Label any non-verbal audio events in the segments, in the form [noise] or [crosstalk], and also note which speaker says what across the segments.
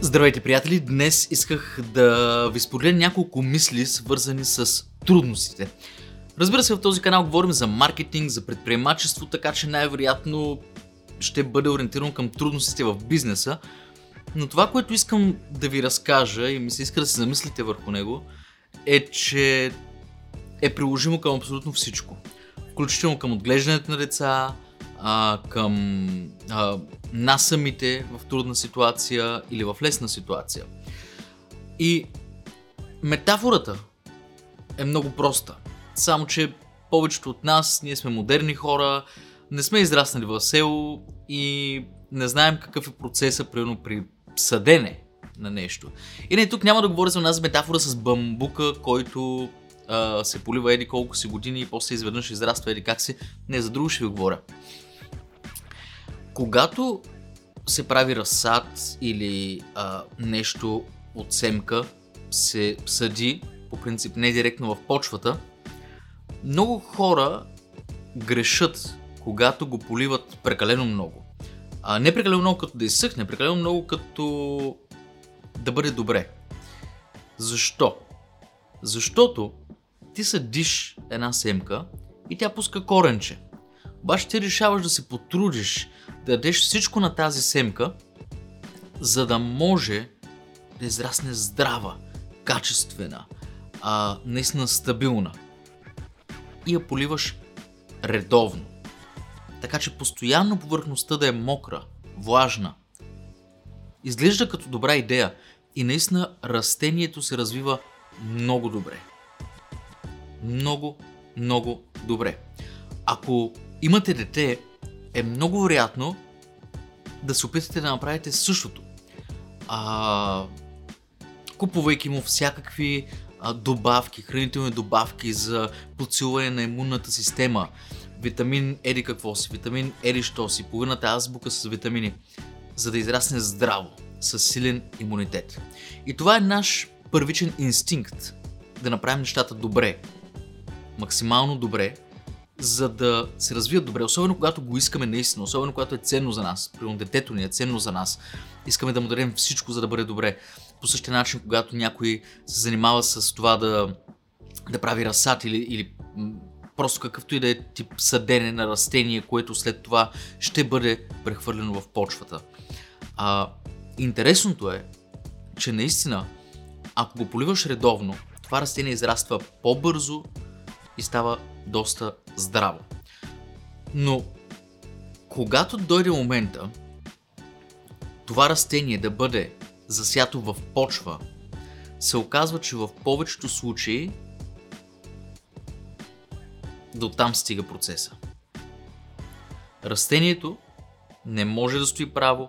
Speaker 1: Здравейте, приятели! Днес исках да ви споделя няколко мисли, свързани с трудностите. Разбира се, в този канал говорим за маркетинг, за предприемачество, така че най-вероятно ще бъде ориентирано към трудностите в бизнеса. Но това, което искам да ви разкажа и ми се иска да се замислите върху него, е, че е приложимо към абсолютно всичко. Включително към отглеждането на деца, а, към а, нас самите в трудна ситуация или в лесна ситуация. И метафората е много проста. Само, че повечето от нас, ние сме модерни хора, не сме израснали в село и не знаем какъв е процеса, примерно при съдене на нещо. И не, тук няма да говоря за нас метафора с бамбука, който а, се полива еди колко си години и после изведнъж израства еди как си. Не, за друго ще ви говоря. Когато се прави разсад или а, нещо от семка се съди, по принцип не директно в почвата, много хора грешат, когато го поливат прекалено много. А, не прекалено много като да изсъхне, прекалено много като да бъде добре. Защо? Защото ти съдиш една семка и тя пуска коренче. Обаче ти решаваш да се потрудиш, дадеш всичко на тази семка, за да може да израсне здрава, качествена, а, наистина стабилна. И я поливаш редовно. Така че постоянно повърхността да е мокра, влажна. Изглежда като добра идея и наистина растението се развива много добре. Много, много добре. Ако имате дете, е много вероятно да се опитате да направите същото. А, купувайки му всякакви а, добавки, хранителни добавки за подсилване на имунната система, витамин еди какво си, витамин еди що си, половината азбука с витамини, за да израсне здраво, с силен имунитет. И това е наш първичен инстинкт. Да направим нещата добре, максимално добре, за да се развият добре, особено когато го искаме наистина, особено когато е ценно за нас. Примерно детето ни е ценно за нас. Искаме да му дадем всичко, за да бъде добре. По същия начин, когато някой се занимава с това да, да прави разсад или, или просто какъвто и да е тип съдене на растение, което след това ще бъде прехвърлено в почвата. А, интересното е, че наистина, ако го поливаш редовно, това растение израства по-бързо и става доста здраво. Но когато дойде момента това растение да бъде засято в почва, се оказва, че в повечето случаи до там стига процеса. Растението не може да стои право,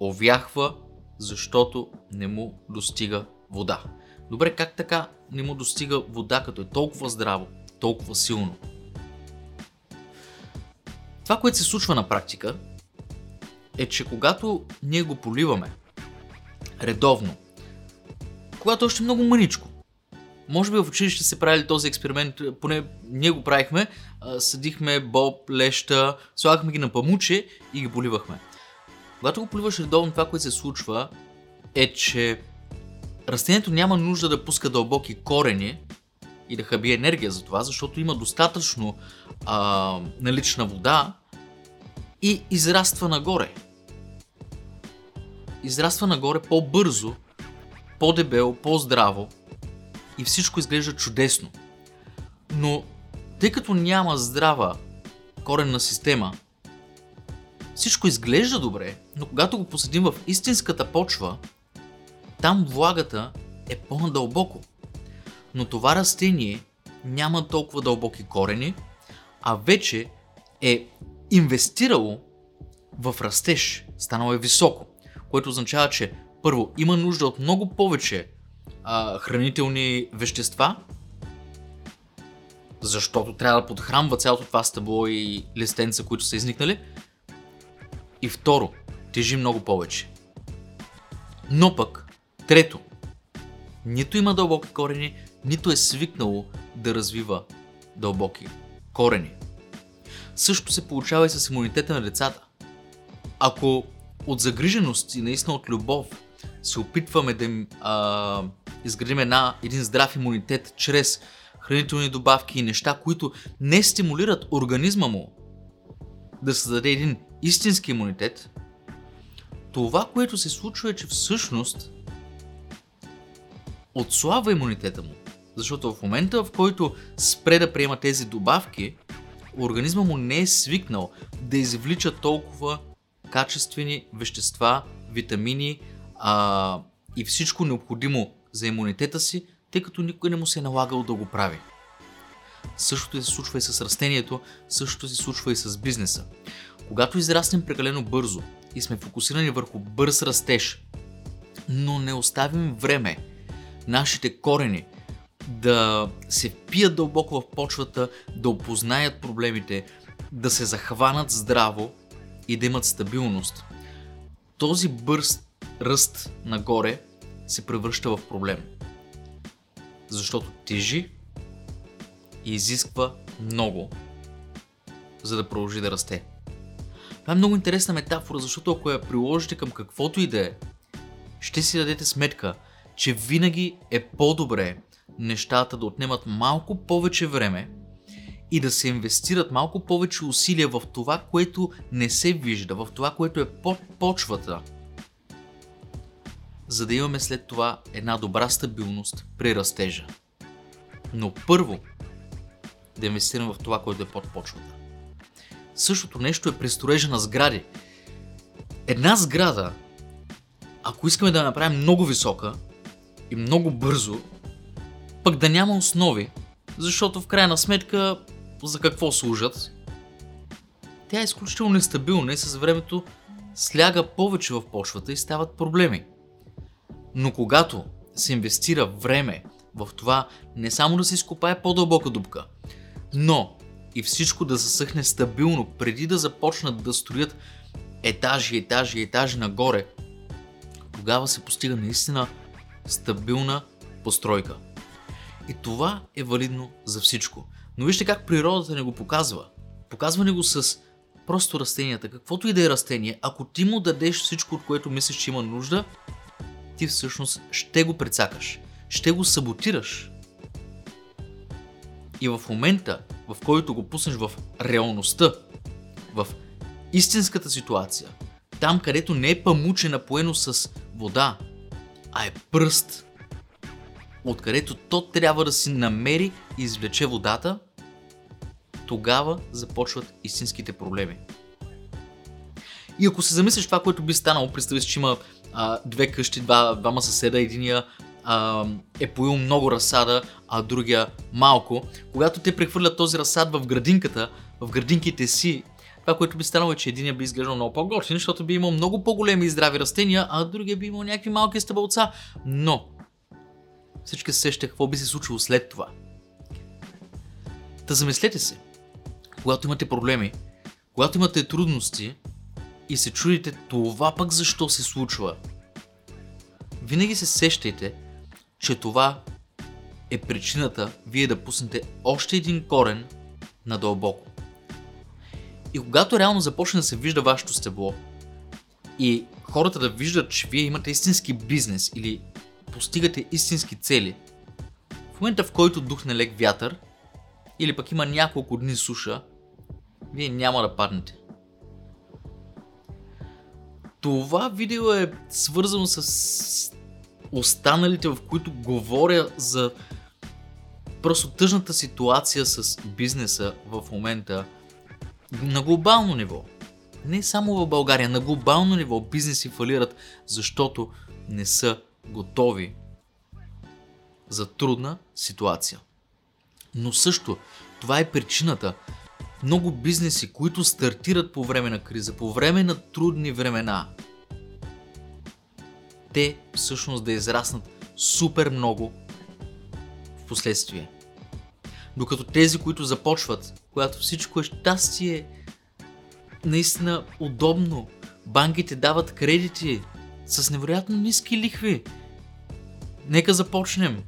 Speaker 1: овяхва, защото не му достига вода. Добре, как така не му достига вода, като е толкова здраво, толкова силно? Това, което се случва на практика, е, че когато ние го поливаме редовно, когато още много мъничко, може би в училище се правили този експеримент, поне ние го правихме, съдихме боб, леща, слагахме ги на памуче и ги поливахме. Когато го поливаш редовно, това, което се случва, е, че растението няма нужда да пуска дълбоки корени и да хаби енергия за това, защото има достатъчно а, налична вода и израства нагоре. Израства нагоре по-бързо, по-дебело, по-здраво и всичко изглежда чудесно. Но тъй като няма здрава коренна система, всичко изглежда добре, но когато го посадим в истинската почва, там влагата е по-надълбоко. Но това растение няма толкова дълбоки корени, а вече е инвестирало в растеж, станало е високо, което означава, че първо има нужда от много повече а, хранителни вещества, защото трябва да подхранва цялото това стъбло и листенца, които са изникнали. И второ, тежи много повече. Но пък, трето, нито има дълбоки корени, нито е свикнало да развива дълбоки корени. Също се получава и с имунитета на децата. Ако от загриженост и наистина от любов се опитваме да им а, изградим една, един здрав имунитет чрез хранителни добавки и неща, които не стимулират организма му да създаде един истински имунитет, това, което се случва е, че всъщност отслабва имунитета му. Защото в момента, в който спре да приема тези добавки, организма му не е свикнал да извлича толкова качествени вещества, витамини а, и всичко необходимо за имунитета си, тъй като никой не му се е налагал да го прави. Същото се случва и с растението, същото се случва и с бизнеса. Когато израснем прекалено бързо и сме фокусирани върху бърз растеж, но не оставим време нашите корени да се впият дълбоко в почвата, да опознаят проблемите, да се захванат здраво и да имат стабилност. Този бърз ръст нагоре се превръща в проблем. Защото тежи и изисква много, за да продължи да расте. Това е много интересна метафора, защото ако я приложите към каквото и да е, ще си дадете сметка, че винаги е по-добре нещата да отнемат малко повече време и да се инвестират малко повече усилия в това, което не се вижда, в това, което е под почвата, за да имаме след това една добра стабилност при растежа. Но първо да инвестираме в това, което е под почвата. Същото нещо е при строежа на сгради. Една сграда, ако искаме да я направим много висока и много бързо, пък да няма основи, защото в крайна сметка за какво служат, тя е изключително нестабилна и с времето сляга повече в почвата и стават проблеми. Но когато се инвестира време в това не само да се изкопае по-дълбока дупка, но и всичко да засъхне стабилно преди да започнат да строят етажи, етажи, етажи нагоре, тогава се постига наистина стабилна постройка. И това е валидно за всичко. Но вижте как природата не го показва. Показва не го с просто растенията. Каквото и да е растение, ако ти му дадеш всичко, от което мислиш, че има нужда, ти всъщност ще го прецакаш. Ще го саботираш. И в момента, в който го пуснеш в реалността, в истинската ситуация, там където не е памуче напоено с вода, а е пръст, откъдето то трябва да си намери и извлече водата, тогава започват истинските проблеми. И ако се замислиш това, което би станало, представи си, че има а, две къщи, два, двама съседа, единия а, е поил много разсада, а другия малко. Когато те прехвърлят този разсад в градинката, в градинките си, това, което би станало е, че единия би изглеждал много по-готин, защото би имал много по-големи и здрави растения, а другия би имал някакви малки стъбълца. Но, всички се сещат какво би се случило след това. Та замислете се, когато имате проблеми, когато имате трудности и се чудите това пък защо се случва, винаги се сещайте, че това е причината вие да пуснете още един корен надълбоко. И когато реално започне да се вижда вашето стебло и хората да виждат, че вие имате истински бизнес или постигате истински цели, в момента в който духне лек вятър или пък има няколко дни суша, вие няма да паднете. Това видео е свързано с останалите, в които говоря за просто тъжната ситуация с бизнеса в момента на глобално ниво. Не само в България, на глобално ниво бизнеси фалират, защото не са готови за трудна ситуация. Но също това е причината много бизнеси, които стартират по време на криза, по време на трудни времена, те всъщност да израснат супер много в последствие. Докато тези, които започват, когато всичко е щастие, наистина удобно, банките дават кредити с невероятно ниски лихви. Нека започнем.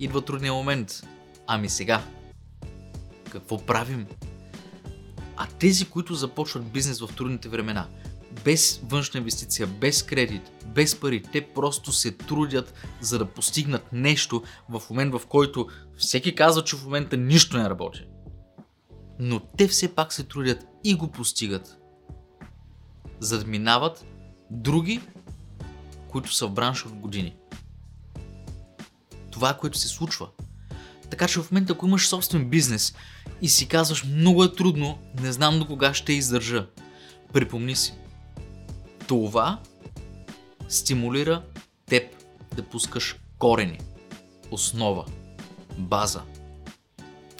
Speaker 1: Идва трудния момент. Ами сега. Какво правим? А тези, които започват бизнес в трудните времена, без външна инвестиция, без кредит, без пари, те просто се трудят за да постигнат нещо в момент, в който всеки казва, че в момента нищо не работи. Но те все пак се трудят и го постигат. За да минават други, които са в бранша от години. Това е което се случва. Така че в момента, ако имаш собствен бизнес и си казваш много е трудно, не знам до кога ще издържа, припомни си. Това стимулира теб да пускаш корени, основа, база.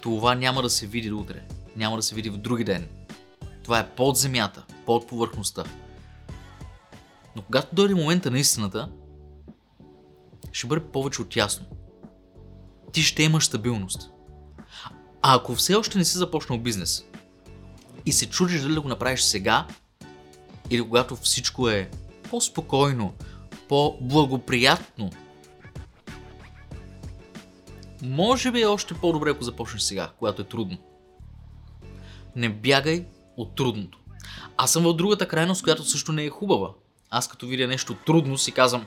Speaker 1: Това няма да се види утре, няма да се види в други ден. Това е под земята, под повърхността. Но когато дойде момента на истината, ще бъде повече от ясно. Ти ще имаш стабилност. А ако все още не си започнал бизнес и се чудиш дали да го направиш сега или когато всичко е по-спокойно, по-благоприятно, може би е още по-добре, ако започнеш сега, когато е трудно. Не бягай от трудното. Аз съм в другата крайност, която също не е хубава. Аз като видя нещо трудно си казвам,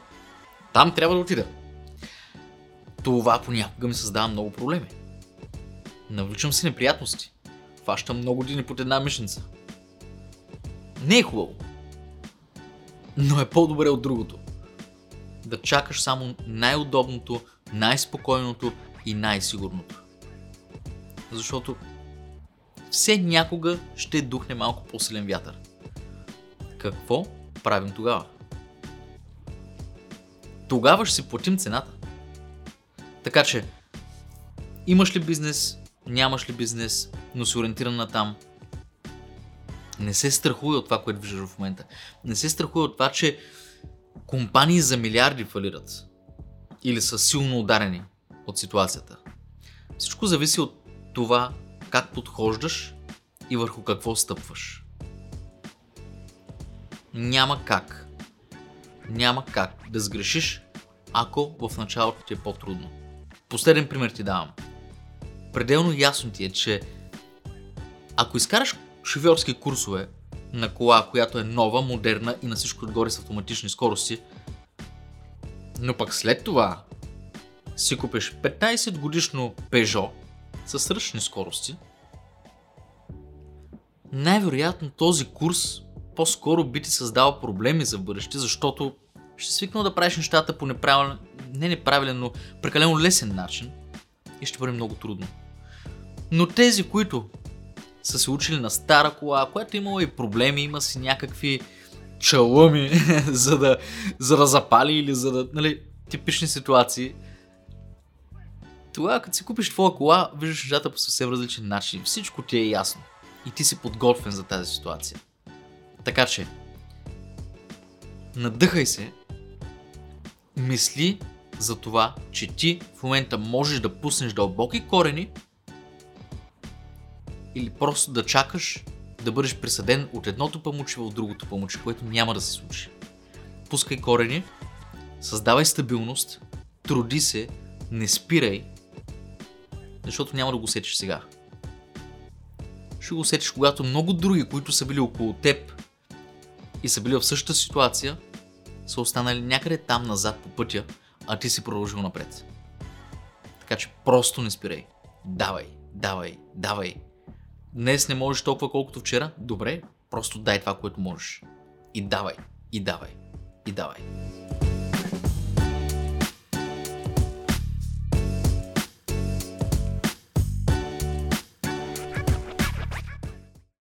Speaker 1: там трябва да отида. Това понякога ми създава много проблеми. Навличам си неприятности. Фащам много дни под една мишница. Не е хубаво. Но е по-добре от другото. Да чакаш само най-удобното, най-спокойното и най-сигурното. Защото все някога ще духне малко по-силен вятър. Какво правим тогава? Тогава ще си платим цената. Така че, имаш ли бизнес, нямаш ли бизнес, но си ориентиран на там, не се страхуй от това, което виждаш в момента. Не се страхуй от това, че компании за милиарди фалират. Или са силно ударени от ситуацията. Всичко зависи от това как подхождаш и върху какво стъпваш. Няма как. Няма как да сгрешиш, ако в началото ти е по-трудно. Последен пример ти давам. Пределно ясно ти е, че ако изкараш шофьорски курсове на кола, която е нова, модерна и на всичко отгоре с автоматични скорости, но пък след това си купиш 15 годишно Peugeot с ръчни скорости, най-вероятно този курс по-скоро би ти създал проблеми за бъдеще, защото ще свикнал да правиш нещата по неправилен, не неправилен, но прекалено лесен начин и ще бъде много трудно. Но тези, които са се учили на стара кола, която имала и проблеми, има си някакви чалъми, [laughs] за, да, за да запали или за да, нали, типични ситуации. Тогава, като си купиш твоя кола, виждаш нещата по съвсем различен начин. Всичко ти е ясно. И ти си подготвен за тази ситуация. Така че, надъхай се, мисли за това, че ти в момента можеш да пуснеш дълбоки корени или просто да чакаш да бъдеш присъден от едното памуче в другото памуче, което няма да се случи. Пускай корени, създавай стабилност, труди се, не спирай, защото няма да го сетиш сега. Ще го сетиш, когато много други, които са били около теб и са били в същата ситуация, са останали някъде там назад по пътя, а ти си продължил напред. Така че просто не спирай. Давай, давай, давай. Днес не можеш толкова колкото вчера? Добре, просто дай това, което можеш. И давай, и давай, и давай.